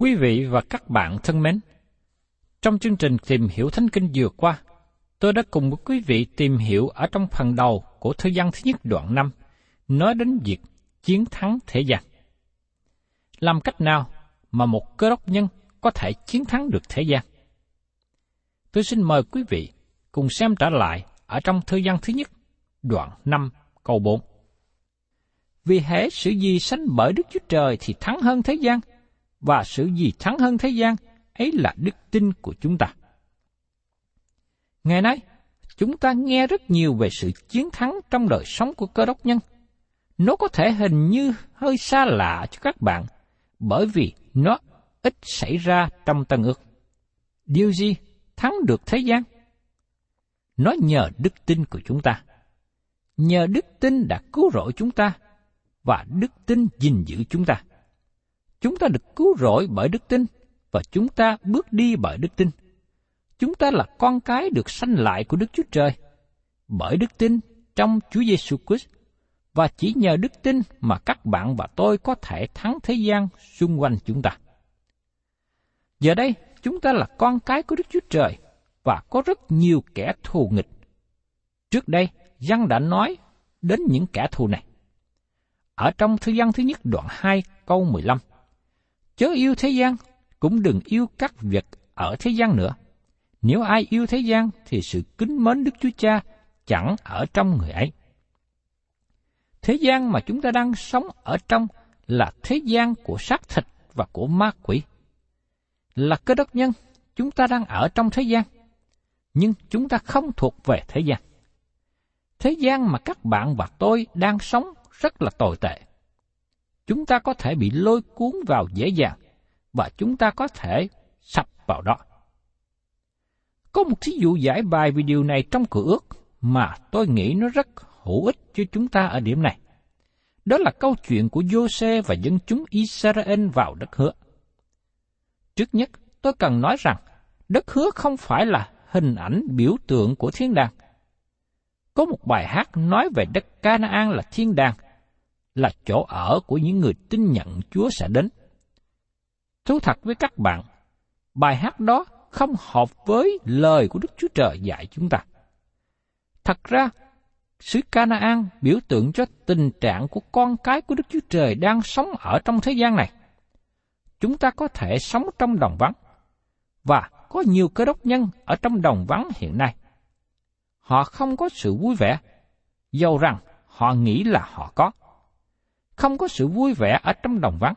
Quý vị và các bạn thân mến, trong chương trình tìm hiểu Thánh Kinh vừa qua, tôi đã cùng với quý vị tìm hiểu ở trong phần đầu của thời gian thứ nhất đoạn 5, nói đến việc chiến thắng thế gian. Làm cách nào mà một cơ đốc nhân có thể chiến thắng được thế gian? Tôi xin mời quý vị cùng xem trở lại ở trong thời gian thứ nhất, đoạn 5 câu 4. Vì hễ sự gì sanh bởi Đức Chúa Trời thì thắng hơn thế gian, và sự gì thắng hơn thế gian ấy là đức tin của chúng ta. Ngày nay, chúng ta nghe rất nhiều về sự chiến thắng trong đời sống của cơ đốc nhân. Nó có thể hình như hơi xa lạ cho các bạn, bởi vì nó ít xảy ra trong tân ước. Điều gì thắng được thế gian? Nó nhờ đức tin của chúng ta. Nhờ đức tin đã cứu rỗi chúng ta, và đức tin gìn giữ chúng ta. Chúng ta được cứu rỗi bởi đức tin, và chúng ta bước đi bởi đức tin. Chúng ta là con cái được sanh lại của Đức Chúa Trời, bởi đức tin trong Chúa Giêsu Christ và chỉ nhờ đức tin mà các bạn và tôi có thể thắng thế gian xung quanh chúng ta. Giờ đây, chúng ta là con cái của Đức Chúa Trời và có rất nhiều kẻ thù nghịch. Trước đây, Giăng đã nói đến những kẻ thù này. Ở trong thư văn thứ nhất đoạn 2 câu 15. Chớ yêu thế gian, cũng đừng yêu các việc ở thế gian nữa. Nếu ai yêu thế gian thì sự kính mến Đức Chúa Cha chẳng ở trong người ấy. Thế gian mà chúng ta đang sống ở trong là thế gian của xác thịt và của ma quỷ. Là cơ đốc nhân, chúng ta đang ở trong thế gian, nhưng chúng ta không thuộc về thế gian. Thế gian mà các bạn và tôi đang sống rất là tồi tệ. Chúng ta có thể bị lôi cuốn vào dễ dàng, và chúng ta có thể sập vào đó. Có một thí dụ giải bài về điều này trong cửa ước mà tôi nghĩ nó rất hữu ích cho chúng ta ở điểm này. Đó là câu chuyện của Jose và dân chúng Israel vào đất hứa. Trước nhất, tôi cần nói rằng đất hứa không phải là hình ảnh biểu tượng của thiên đàng. Có một bài hát nói về đất Canaan là thiên đàng, là chỗ ở của những người tin nhận Chúa sẽ đến. Thú thật với các bạn, bài hát đó không hợp với lời của Đức Chúa Trời dạy chúng ta. Thật ra, xứ Canaan biểu tượng cho tình trạng của con cái của Đức Chúa Trời đang sống ở trong thế gian này. Chúng ta có thể sống trong đồng vắng, và có nhiều cơ đốc nhân ở trong đồng vắng hiện nay. Họ không có sự vui vẻ, dầu rằng họ nghĩ là họ có. Không có sự vui vẻ ở trong đồng vắng.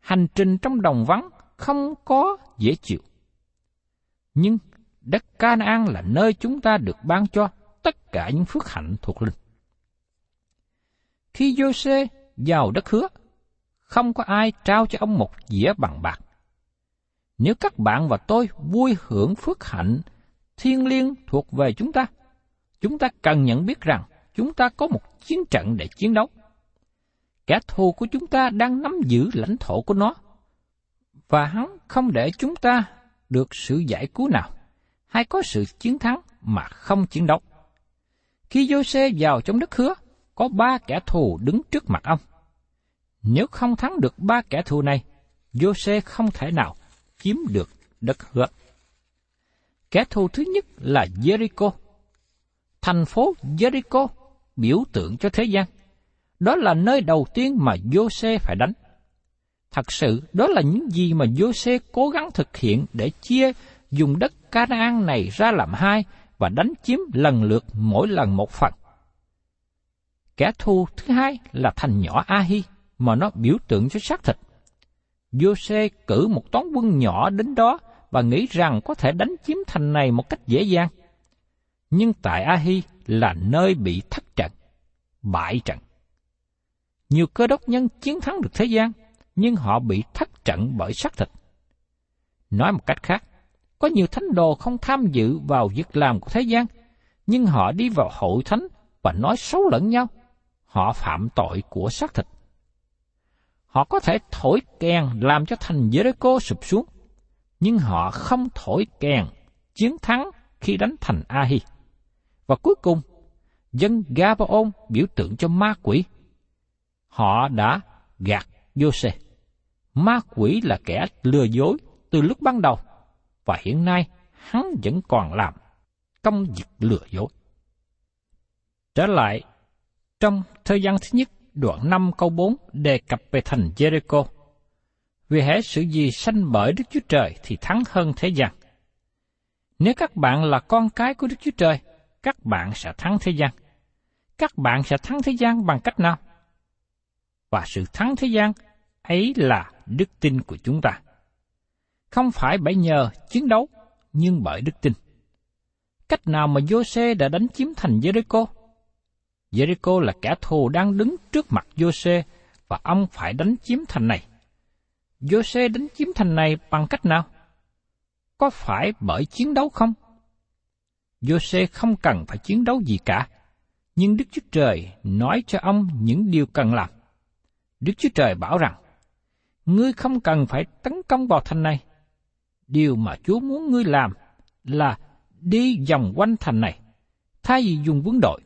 Hành trình trong đồng vắng không có dễ chịu. Nhưng đất Canaan là nơi chúng ta được ban cho tất cả những phước hạnh thuộc linh. Khi jose vào đất hứa, không có ai trao cho ông một dĩa bằng bạc. Nếu các bạn và tôi vui hưởng phước hạnh thiên liêng thuộc về chúng ta, chúng ta cần nhận biết rằng chúng ta có một chiến trận để chiến đấu. Kẻ thù của chúng ta đang nắm giữ lãnh thổ của nó, và hắn không để chúng ta được sự giải cứu nào, hay có sự chiến thắng mà không chiến đấu. Khi Giô-xê vào trong đất hứa, có ba kẻ thù đứng trước mặt ông. Nếu không thắng được ba kẻ thù này, Giô-xê không thể nào chiếm được đất hứa. Kẻ thù thứ nhất là Jericho. Thành phố Jericho biểu tượng cho thế gian. Đó là nơi đầu tiên mà Giô-xê phải đánh. Thật sự, đó là những gì mà Giô-xê cố gắng thực hiện để chia dùng đất Canaan này ra làm hai và đánh chiếm lần lượt mỗi lần một phần. Kẻ thù thứ hai là thành nhỏ Ahi mà nó biểu tượng cho xác thịt. Giô-xê cử một toán quân nhỏ đến đó và nghĩ rằng có thể đánh chiếm thành này một cách dễ dàng. Nhưng tại Ahi là nơi bị thất trận, bại trận. Nhiều cơ đốc nhân chiến thắng được thế gian, nhưng họ bị thất trận bởi xác thịt. Nói một cách khác, có nhiều thánh đồ không tham dự vào việc làm của thế gian, nhưng họ đi vào hội thánh và nói xấu lẫn nhau. Họ phạm tội của xác thịt. Họ có thể thổi kèn làm cho thành Jericho sụp xuống, nhưng họ không thổi kèn chiến thắng khi đánh thành Ahi. Và cuối cùng, dân Gabaon biểu tượng cho ma quỷ. Họ đã gạt Jose. Ma quỷ là kẻ lừa dối từ lúc ban đầu, và hiện nay hắn vẫn còn làm công việc lừa dối. Trở lại, trong thời gian thứ nhất, đoạn 5 câu 4 đề cập về thành Jericho. Vì hễ sự gì sanh bởi Đức Chúa Trời thì thắng hơn thế gian. Nếu các bạn là con cái của Đức Chúa Trời, các bạn sẽ thắng thế gian. Các bạn sẽ thắng thế gian bằng cách nào? Và sự thắng thế gian ấy là đức tin của chúng ta. Không phải bởi nhờ chiến đấu, nhưng bởi đức tin. Cách nào mà Jose đã đánh chiếm thành Jericho? Jericho là kẻ thù đang đứng trước mặt Jose và ông phải đánh chiếm thành này. Jose đánh chiếm thành này bằng cách nào? Có phải bởi chiến đấu không? Jose không cần phải chiến đấu gì cả, nhưng Đức Chúa Trời nói cho ông những điều cần làm. Đức Chúa Trời bảo rằng, ngươi không cần phải tấn công vào thành này. Điều mà Chúa muốn ngươi làm là đi vòng quanh thành này, thay vì dùng quân đội.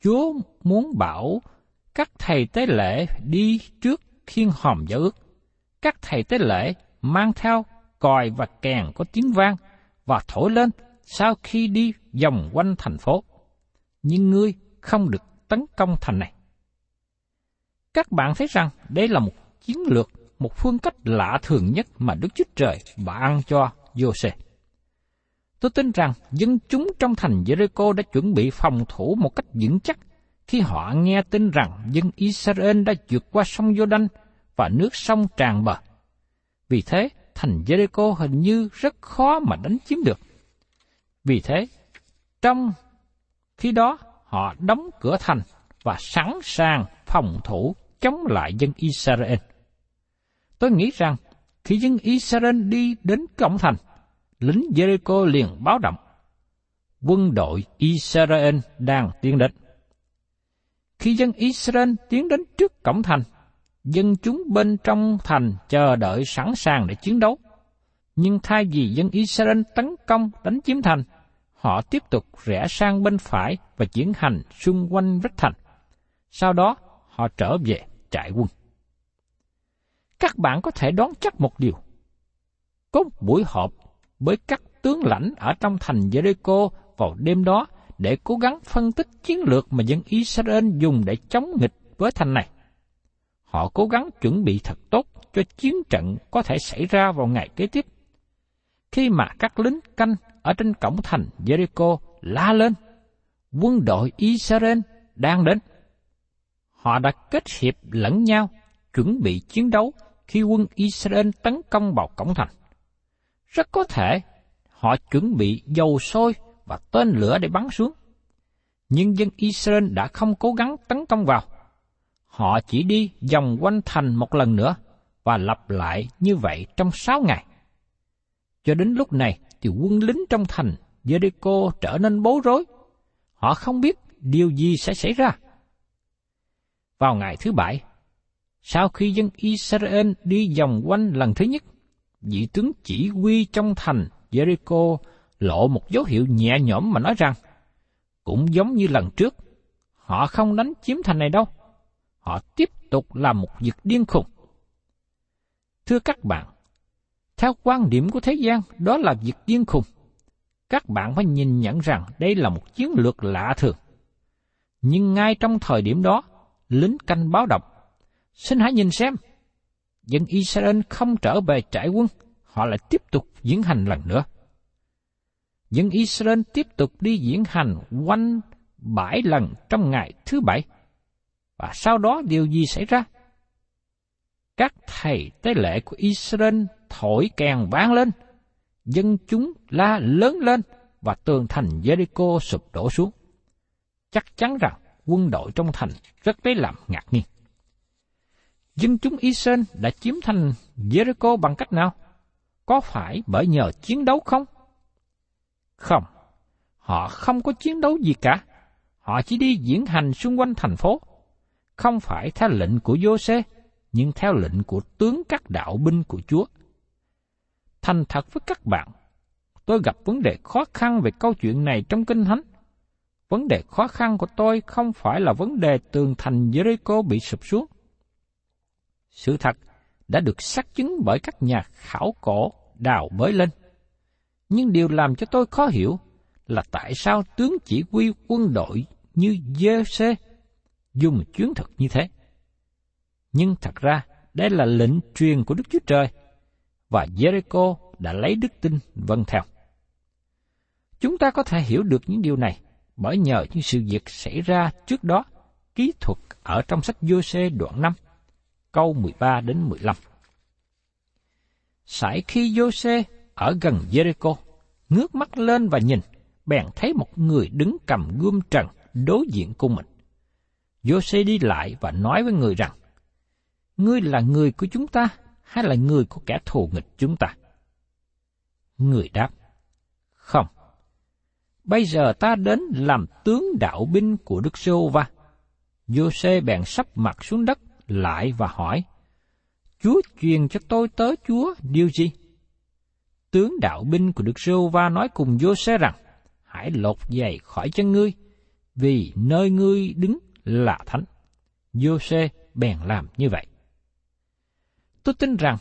Chúa muốn bảo các thầy tế lễ đi trước khiên hòm giáo ước. Các thầy tế lễ mang theo còi và kèn có tiếng vang và thổi lên sau khi đi vòng quanh thành phố. Nhưng ngươi không được tấn công thành này. Các bạn thấy rằng đây là một chiến lược, một phương cách lạ thường nhất mà Đức Chúa Trời ban cho Giô-xê. Tôi tin rằng dân chúng trong thành Jericho đã chuẩn bị phòng thủ một cách vững chắc khi họ nghe tin rằng dân Israel đã vượt qua sông Jordan và nước sông tràn bờ. Vì thế, thành Jericho hình như rất khó mà đánh chiếm được. Vì thế, trong khi đó họ đóng cửa thành và sẵn sàng phòng thủ chống lại dân Israel. Tôi nghĩ rằng khi dân Israel đi đến cổng thành, lính Jericho liền báo động. Quân đội Israel đang tiến đến. Khi dân Israel tiến đến trước cổng thành, dân chúng bên trong thành chờ đợi sẵn sàng để chiến đấu. Nhưng thay vì dân Israel tấn công đánh chiếm thành, họ tiếp tục rẽ sang bên phải và chuyển hành xung quanh vách thành. Sau đó, họ trở về trại quân. Các bạn có thể đoán chắc một điều. Có một buổi họp với các tướng lãnh ở trong thành Jericho vào đêm đó để cố gắng phân tích chiến lược mà dân Israel dùng để chống nghịch với thành này. Họ cố gắng chuẩn bị thật tốt cho chiến trận có thể xảy ra vào ngày kế tiếp. khi mà các lính canh ở trên cổng thành Jericho la lên, quân đội Israel đang đến. Họ đã kết hiệp lẫn nhau, chuẩn bị chiến đấu khi quân Israel tấn công vào cổng thành. Rất có thể họ chuẩn bị dầu sôi và tên lửa để bắn xuống. Nhưng dân Israel đã không cố gắng tấn công vào. Họ chỉ đi vòng quanh thành một lần nữa và lặp lại như vậy trong sáu ngày. Cho đến lúc này thì quân lính trong thành Jericho trở nên bối rối. Họ không biết điều gì sẽ xảy ra. Vào ngày thứ bảy, sau khi dân Israel đi vòng quanh lần thứ nhất, vị tướng chỉ huy trong thành Jericho lộ một dấu hiệu nhẹ nhõm mà nói rằng, cũng giống như lần trước, họ không đánh chiếm thành này đâu. Họ tiếp tục làm một việc điên khùng. Thưa các bạn, theo quan điểm của thế gian, đó là việc điên khùng. Các bạn phải nhìn nhận rằng đây là một chiến lược lạ thường. Nhưng ngay trong thời điểm đó, lính canh báo động. Xin hãy nhìn xem. Dân Israel không trở về trại quân, họ lại tiếp tục diễn hành lần nữa. Dân Israel tiếp tục đi diễn hành quanh bảy lần trong ngày thứ bảy. Và sau đó điều gì xảy ra? Các thầy tế lễ của Israel thổi kèn vang lên, dân chúng la lớn lên và tường thành Jericho sụp đổ xuống. Chắc chắn rằng quân đội trong thành rất lấy làm ngạc nhiên. Dân chúng Israel đã chiếm thành Jericho bằng cách nào? Có phải bởi nhờ chiến đấu không? Không, họ không có chiến đấu gì cả. Họ chỉ đi diễn hành xung quanh thành phố. Không phải theo lệnh của Giô-xê, nhưng theo lệnh của tướng các đạo binh của Chúa. Thành thật với các bạn, tôi gặp vấn đề khó khăn về câu chuyện này trong Kinh Thánh. Vấn đề khó khăn của tôi không phải là vấn đề tường thành Jericho bị sụp xuống. Sự thật đã được xác chứng bởi các nhà khảo cổ đào bới lên. Nhưng điều làm cho tôi khó hiểu là tại sao tướng chỉ huy quân đội như Giê-xê dùng chuyến thực như thế. Nhưng thật ra, đây là lệnh truyền của Đức Chúa Trời, và Jericho đã lấy đức tin vâng theo. Chúng ta có thể hiểu được những điều này bởi nhờ những sự việc xảy ra trước đó, kỹ thuật ở trong sách vô xê đoạn 5, câu 13 đến 15. Sải khi vô xê ở gần Jericho, ngước mắt lên và nhìn, bèn thấy một người đứng cầm gươm trần đối diện cùng mình. vô xê đi lại và nói với người rằng, Ngươi là người của chúng ta hay là người của kẻ thù nghịch chúng ta? Người đáp, Không, bây giờ ta đến làm tướng đạo binh của Đức Sô-va. Giô-xê bèn sắp mặt xuống đất lại và hỏi, Chúa truyền cho tôi tới Chúa điều gì? Tướng đạo binh của Đức Sô-va nói cùng Giô-xê rằng, hãy lột giày khỏi chân ngươi, vì nơi ngươi đứng là thánh. Giô-xê bèn làm như vậy. Tôi tin rằng,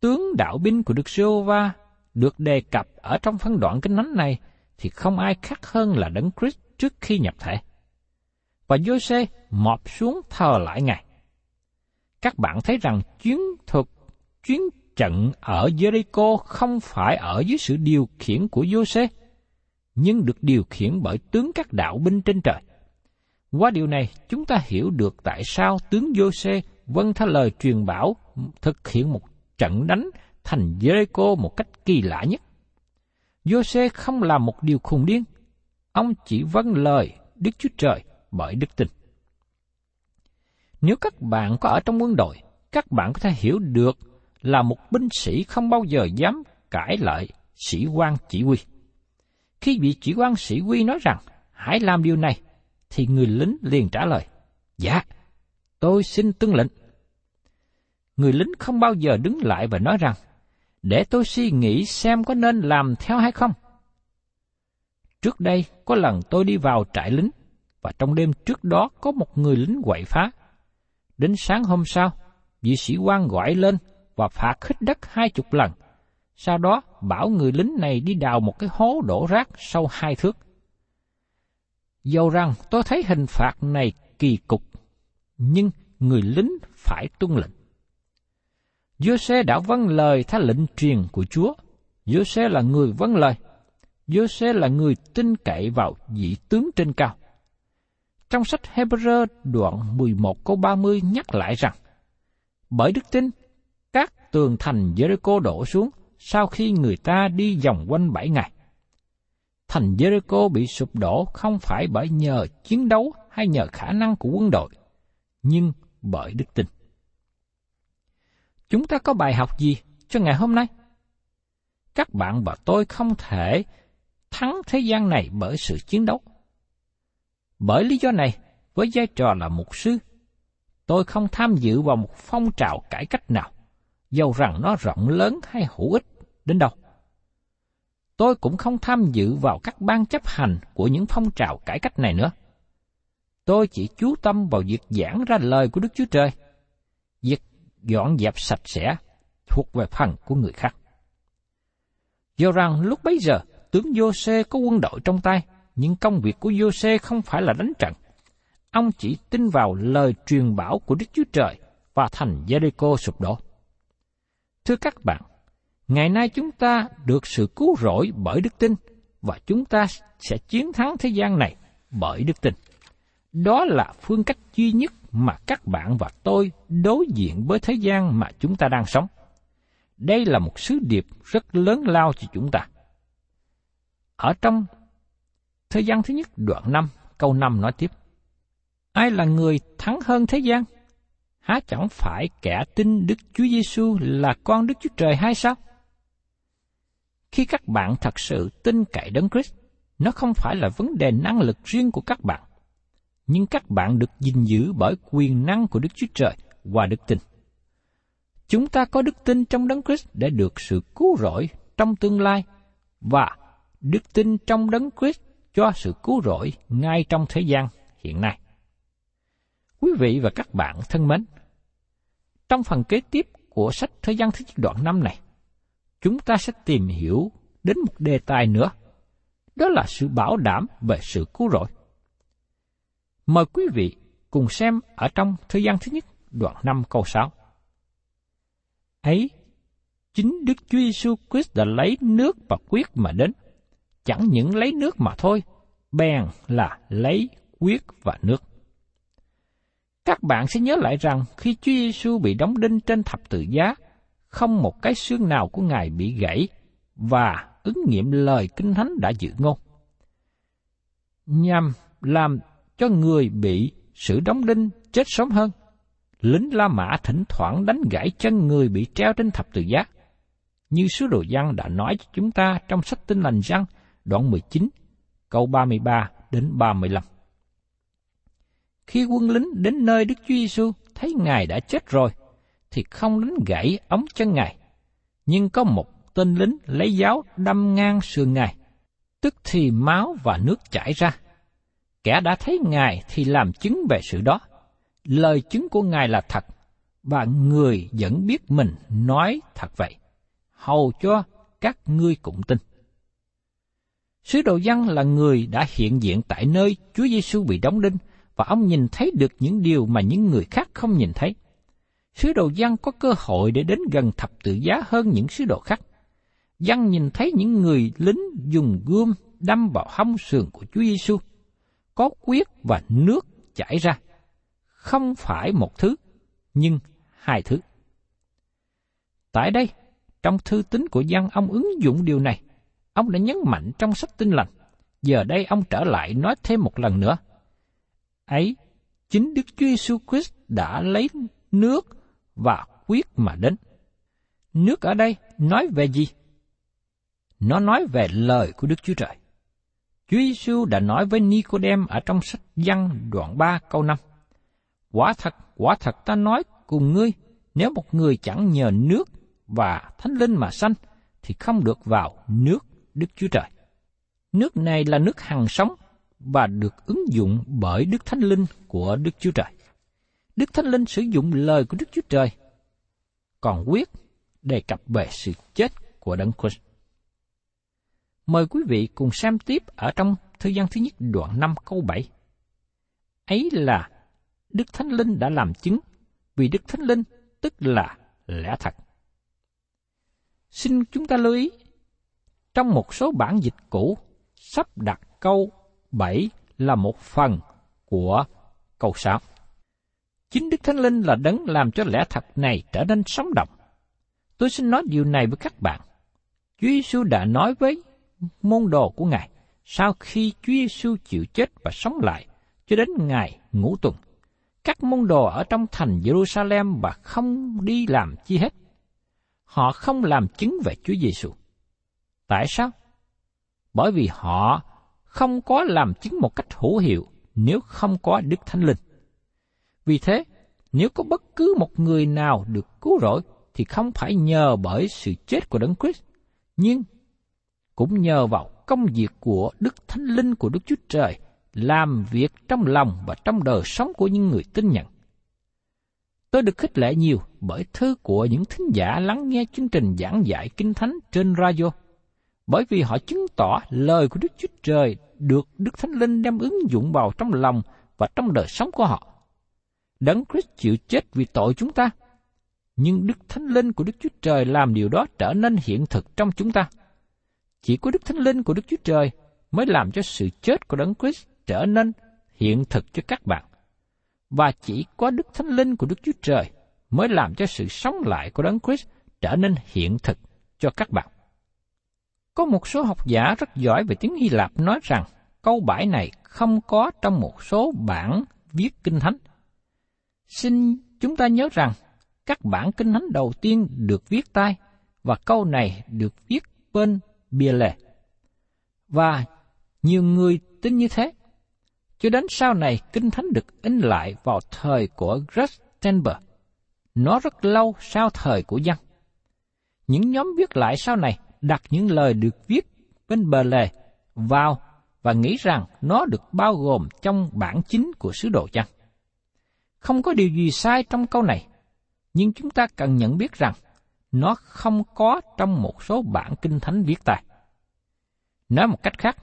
tướng đạo binh của Đức Giê-hô-va được đề cập ở trong phân đoạn kinh thánh này thì không ai khác hơn là Đấng Christ trước khi nhập thể. Và Giô-xê mọp xuống thờ lại Ngài. Các bạn thấy rằng chuyến thuật, chuyến trận ở Jericho không phải ở dưới sự điều khiển của Giô-xê, nhưng được điều khiển bởi tướng các đạo binh trên trời. Qua điều này, chúng ta hiểu được tại sao tướng Giô-xê vâng theo lời truyền bảo thực hiện một trận đánh thành Jericho một cách kỳ lạ nhất. Giô-xê không làm một điều khùng điên, ông chỉ vâng lời Đức Chúa Trời bởi đức tin. Nếu các bạn có ở trong quân đội, các bạn có thể hiểu được là một binh sĩ không bao giờ dám cãi lại sĩ quan chỉ huy. Khi bị chỉ quan sĩ huy nói rằng hãy làm điều này, thì người lính liền trả lời, Dạ, tôi xin tuân lệnh. Người lính không bao giờ đứng lại và nói rằng, để tôi suy nghĩ xem có nên làm theo hay không. Trước đây, có lần tôi đi vào trại lính, và trong đêm trước đó có một người lính quậy phá. Đến sáng hôm sau, vị sĩ quan gọi lên và phạt khích đất hai chục lần. Sau đó bảo người lính này đi đào một cái hố đổ rác sâu hai thước. Dầu rằng tôi thấy hình phạt này kỳ cục, nhưng người lính phải tuân lệnh. Giô-se đã vâng lời theo lệnh truyền của Chúa Giô-se là người vâng lời. Giô-se là người tin cậy vào vị tướng trên cao. Trong sách Hebrew đoạn 11 câu 30 nhắc lại rằng, bởi đức tin, các tường thành Jericho đổ xuống sau khi người ta đi vòng quanh bảy ngày. Thành Jericho bị sụp đổ không phải bởi nhờ chiến đấu hay nhờ khả năng của quân đội, nhưng bởi đức tin. Chúng ta có bài học gì cho ngày hôm nay? Các bạn và tôi không thể thắng thế gian này bởi sự chiến đấu. Bởi lý do này, với vai trò là mục sư, tôi không tham dự vào một phong trào cải cách nào, dầu rằng nó rộng lớn hay hữu ích đến đâu. Tôi cũng không tham dự vào các ban chấp hành của những phong trào cải cách này nữa. Tôi chỉ chú tâm vào việc giảng ra lời của Đức Chúa Trời. Việc dọn dẹp sạch sẽ thuộc về phần của người khác. Do rằng lúc bấy giờ, tướng Giô-xê có quân đội trong tay, nhưng công việc của Giô-xê không phải là đánh trận. Ông chỉ tin vào lời truyền bảo của Đức Chúa Trời và thành Jericho sụp đổ. Thưa các bạn, ngày nay chúng ta được sự cứu rỗi bởi đức tin và chúng ta sẽ chiến thắng thế gian này bởi đức tin. Đó là phương cách duy nhất mà các bạn và tôi đối diện với thế gian mà chúng ta đang sống. Đây là một sứ điệp rất lớn lao cho chúng ta. Ở trong thời gian thứ nhất đoạn 5, câu 5 nói tiếp. Ai là người thắng hơn thế gian? Há chẳng phải kẻ tin Đức Chúa Giêsu là con Đức Chúa Trời hay sao? Khi các bạn thật sự tin cậy Đấng Christ, nó không phải là vấn đề năng lực riêng của các bạn, nhưng các bạn được gìn giữ bởi quyền năng của Đức Chúa Trời và đức tin. Chúng ta có đức tin trong Đấng Christ để được sự cứu rỗi trong tương lai và đức tin trong Đấng Christ cho sự cứu rỗi ngay trong thế gian hiện nay. Quý vị và các bạn thân mến, trong phần kế tiếp của sách thế gian thứ đoạn năm này, chúng ta sẽ tìm hiểu đến một đề tài nữa, đó là sự bảo đảm về sự cứu rỗi. Mời quý vị cùng xem ở trong thời gian thứ nhất đoạn 5 câu 6. Ấy, chính Đức Chúa Giêsu Christ đã lấy nước và quyết mà đến. Chẳng những lấy nước mà thôi, bèn là lấy quyết và nước. Các bạn sẽ nhớ lại rằng khi Chúa Giêsu bị đóng đinh trên thập tự giá, không một cái xương nào của Ngài bị gãy và ứng nghiệm lời Kinh Thánh đã dự ngôn. Nhằm làm cho người bị sự đóng đinh chết sớm hơn, lính La Mã thỉnh thoảng đánh gãy chân người bị treo trên thập tự giá. Như sứ đồ văn đã nói cho chúng ta trong sách Tin lành răng đoạn 19, câu 33 đến 35. Khi quân lính đến nơi Đức Chúa Giêsu thấy Ngài đã chết rồi, thì không đánh gãy ống chân Ngài. Nhưng có một tên lính lấy giáo đâm ngang sườn Ngài, tức thì máu và nước chảy ra. Kẻ đã thấy Ngài thì làm chứng về sự đó. Lời chứng của Ngài là thật, và người vẫn biết mình nói thật vậy. Hầu cho các ngươi cũng tin. Sứ đồ dân là người đã hiện diện tại nơi Chúa Giêsu bị đóng đinh và ông nhìn thấy được những điều mà những người khác không nhìn thấy. Sứ đồ dân có cơ hội để đến gần thập tự giá hơn những sứ đồ khác. Dân nhìn thấy những người lính dùng gươm đâm vào hông sườn của Chúa Giêsu, có quyết và nước chảy ra. Không phải một thứ, nhưng hai thứ. Tại đây, trong thư tín của dân ông ứng dụng điều này. Ông đã nhấn mạnh trong sách tinh lành. Giờ đây ông trở lại nói thêm một lần nữa. Ấy, chính Đức Chúa Giêsu Christ đã lấy nước và quyết mà đến. Nước ở đây nói về gì? Nó nói về lời của Đức Chúa Trời. Chúa Giêsu đã nói với Nicodem ở trong sách Giăng đoạn 3 câu 5. Quả thật, quả thật ta nói cùng ngươi, nếu một người chẳng nhờ nước và thánh linh mà sanh, thì không được vào nước Đức Chúa Trời. Nước này là nước hằng sống và được ứng dụng bởi Đức Thánh Linh của Đức Chúa Trời. Đức Thánh Linh sử dụng lời của Đức Chúa Trời, còn quyết đề cập về sự chết của Đấng Christ. Mời quý vị cùng xem tiếp ở trong thời gian thứ nhất đoạn 5 câu 7. Ấy là Đức Thánh Linh đã làm chứng, vì Đức Thánh Linh tức là lẽ thật. Xin chúng ta lưu ý, Trong một số bản dịch cũ, sắp đặt câu 7 là một phần của câu 6. Chính Đức Thánh Linh là đấng làm cho lẽ thật này trở nên sống động. Tôi xin nói điều này với các bạn. Chúa Giêsu đã nói với môn đồ của Ngài sau khi Chúa Giêsu chịu chết và sống lại cho đến ngày ngũ tuần. Các môn đồ ở trong thành Jerusalem và không đi làm chi hết. Họ không làm chứng về Chúa Giêsu. Tại sao? Bởi vì họ không có làm chứng một cách hữu hiệu nếu không có Đức Thánh Linh. Vì thế, nếu có bất cứ một người nào được cứu rỗi thì không phải nhờ bởi sự chết của Đấng Christ, nhưng cũng nhờ vào công việc của Đức Thánh Linh của Đức Chúa Trời làm việc trong lòng và trong đời sống của những người tin nhận. Tôi được khích lệ nhiều bởi thư của những thính giả lắng nghe chương trình giảng dạy Kinh Thánh trên radio, bởi vì họ chứng tỏ lời của Đức Chúa Trời được Đức Thánh Linh đem ứng dụng vào trong lòng và trong đời sống của họ. Đấng Christ chịu chết vì tội chúng ta, nhưng Đức Thánh Linh của Đức Chúa Trời làm điều đó trở nên hiện thực trong chúng ta. Chỉ có Đức Thánh Linh của Đức Chúa Trời mới làm cho sự chết của Đấng Christ trở nên hiện thực cho các bạn. Và chỉ có Đức Thánh Linh của Đức Chúa Trời mới làm cho sự sống lại của Đấng Christ trở nên hiện thực cho các bạn. Có một số học giả rất giỏi về tiếng Hy Lạp nói rằng câu bãi này không có trong một số bản viết kinh thánh. Xin chúng ta nhớ rằng các bản kinh thánh đầu tiên được viết tay và câu này được viết bên bia lề. Và nhiều người tin như thế. Cho đến sau này, Kinh Thánh được in lại vào thời của Rustenberg. Nó rất lâu sau thời của dân. Những nhóm viết lại sau này đặt những lời được viết bên bờ lề vào và nghĩ rằng nó được bao gồm trong bản chính của sứ đồ dân. Không có điều gì sai trong câu này, nhưng chúng ta cần nhận biết rằng nó không có trong một số bản kinh thánh viết tay. Nói một cách khác,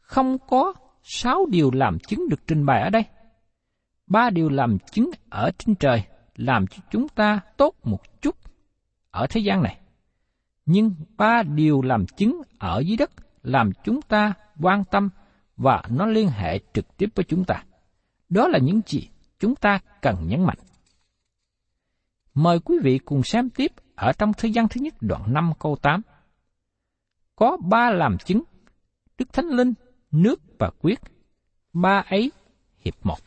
không có sáu điều làm chứng được trình bày ở đây. Ba điều làm chứng ở trên trời làm cho chúng ta tốt một chút ở thế gian này. Nhưng ba điều làm chứng ở dưới đất làm chúng ta quan tâm và nó liên hệ trực tiếp với chúng ta. Đó là những gì chúng ta cần nhấn mạnh. Mời quý vị cùng xem tiếp ở trong thời gian thứ nhất đoạn 5 câu 8. Có ba làm chứng, Đức Thánh Linh, nước và quyết, ba ấy hiệp một.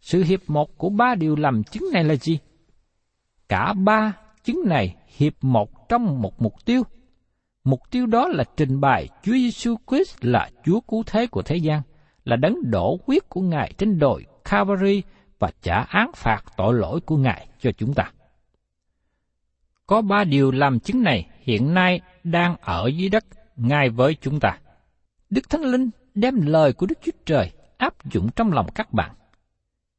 Sự hiệp một của ba điều làm chứng này là gì? Cả ba chứng này hiệp một trong một mục tiêu. Mục tiêu đó là trình bày Chúa Giêsu Christ là Chúa cứu thế của thế gian, là đấng đổ huyết của Ngài trên đồi Calvary và trả án phạt tội lỗi của Ngài cho chúng ta. Có ba điều làm chứng này hiện nay đang ở dưới đất ngay với chúng ta. Đức Thánh Linh đem lời của Đức Chúa Trời áp dụng trong lòng các bạn.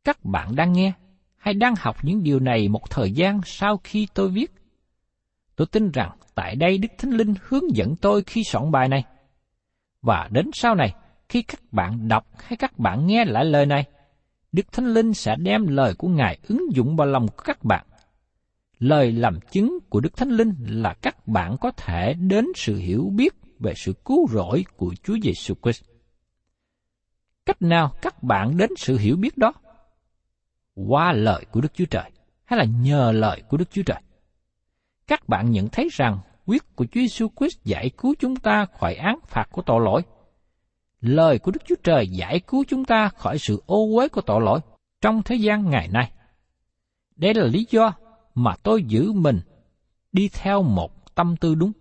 Các bạn đang nghe hay đang học những điều này một thời gian sau khi tôi viết. Tôi tin rằng tại đây Đức Thánh Linh hướng dẫn tôi khi soạn bài này. Và đến sau này, khi các bạn đọc hay các bạn nghe lại lời này, Đức Thánh Linh sẽ đem lời của Ngài ứng dụng vào lòng của các bạn. Lời làm chứng của Đức Thánh Linh là các bạn có thể đến sự hiểu biết về sự cứu rỗi của Chúa Giêsu Christ. Cách nào các bạn đến sự hiểu biết đó? Qua lời của Đức Chúa Trời hay là nhờ lời của Đức Chúa Trời? Các bạn nhận thấy rằng quyết của Chúa Giêsu Christ giải cứu chúng ta khỏi án phạt của tội lỗi lời của Đức Chúa Trời giải cứu chúng ta khỏi sự ô uế của tội lỗi trong thế gian ngày nay. Đây là lý do mà tôi giữ mình đi theo một tâm tư đúng.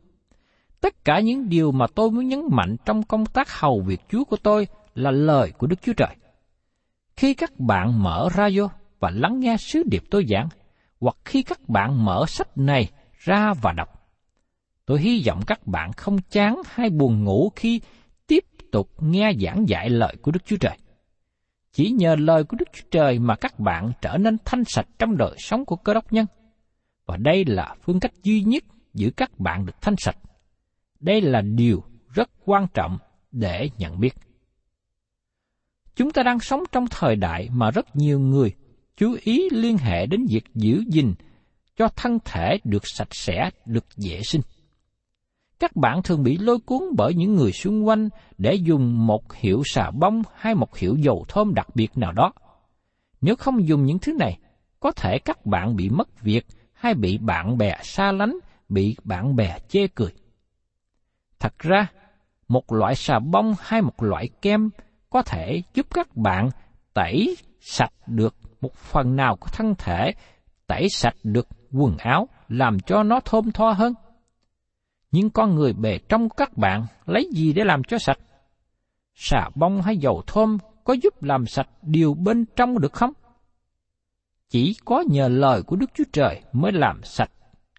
Tất cả những điều mà tôi muốn nhấn mạnh trong công tác hầu việc Chúa của tôi là lời của Đức Chúa Trời. Khi các bạn mở radio và lắng nghe sứ điệp tôi giảng, hoặc khi các bạn mở sách này ra và đọc, tôi hy vọng các bạn không chán hay buồn ngủ khi tục nghe giảng dạy lời của Đức Chúa Trời. Chỉ nhờ lời của Đức Chúa Trời mà các bạn trở nên thanh sạch trong đời sống của cơ đốc nhân. Và đây là phương cách duy nhất giữ các bạn được thanh sạch. Đây là điều rất quan trọng để nhận biết. Chúng ta đang sống trong thời đại mà rất nhiều người chú ý liên hệ đến việc giữ gìn cho thân thể được sạch sẽ, được vệ sinh. Các bạn thường bị lôi cuốn bởi những người xung quanh để dùng một hiệu xà bông hay một hiệu dầu thơm đặc biệt nào đó. Nếu không dùng những thứ này, có thể các bạn bị mất việc hay bị bạn bè xa lánh, bị bạn bè chê cười. Thật ra, một loại xà bông hay một loại kem có thể giúp các bạn tẩy sạch được một phần nào của thân thể, tẩy sạch được quần áo, làm cho nó thơm tho hơn. Nhưng con người bề trong các bạn lấy gì để làm cho sạch? Xà bông hay dầu thơm có giúp làm sạch điều bên trong được không? Chỉ có nhờ lời của Đức Chúa Trời mới làm sạch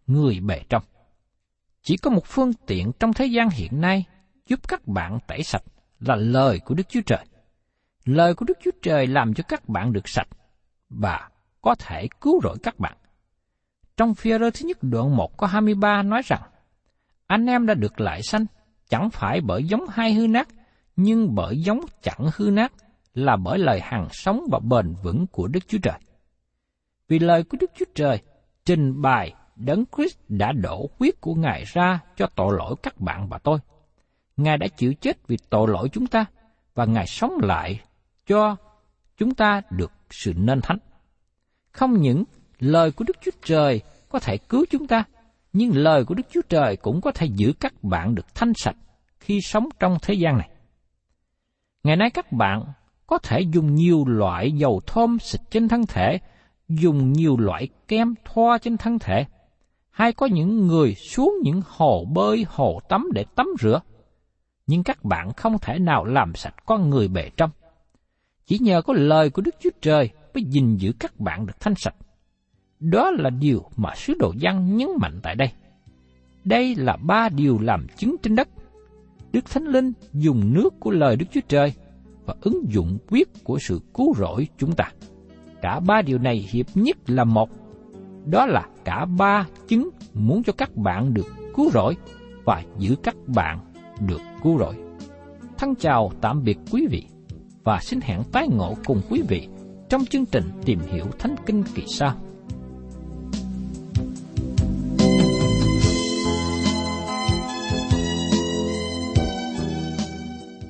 người bề trong. Chỉ có một phương tiện trong thế gian hiện nay giúp các bạn tẩy sạch là lời của Đức Chúa Trời. Lời của Đức Chúa Trời làm cho các bạn được sạch và có thể cứu rỗi các bạn. Trong phía rơ thứ nhất đoạn 1 có 23 nói rằng, anh em đã được lại sanh, chẳng phải bởi giống hai hư nát, nhưng bởi giống chẳng hư nát, là bởi lời hằng sống và bền vững của Đức Chúa Trời. Vì lời của Đức Chúa Trời trình bày Đấng Christ đã đổ huyết của Ngài ra cho tội lỗi các bạn và tôi. Ngài đã chịu chết vì tội lỗi chúng ta, và Ngài sống lại cho chúng ta được sự nên thánh. Không những lời của Đức Chúa Trời có thể cứu chúng ta, nhưng lời của Đức Chúa Trời cũng có thể giữ các bạn được thanh sạch khi sống trong thế gian này. Ngày nay các bạn có thể dùng nhiều loại dầu thơm xịt trên thân thể, dùng nhiều loại kem thoa trên thân thể, hay có những người xuống những hồ bơi, hồ tắm để tắm rửa. Nhưng các bạn không thể nào làm sạch con người bề trong. Chỉ nhờ có lời của Đức Chúa Trời mới gìn giữ các bạn được thanh sạch. Đó là điều mà sứ đồ văn nhấn mạnh tại đây. Đây là ba điều làm chứng trên đất. Đức Thánh Linh dùng nước của lời Đức Chúa Trời và ứng dụng quyết của sự cứu rỗi chúng ta. Cả ba điều này hiệp nhất là một. Đó là cả ba chứng muốn cho các bạn được cứu rỗi và giữ các bạn được cứu rỗi. Thân chào tạm biệt quý vị và xin hẹn tái ngộ cùng quý vị trong chương trình tìm hiểu Thánh Kinh kỳ sau.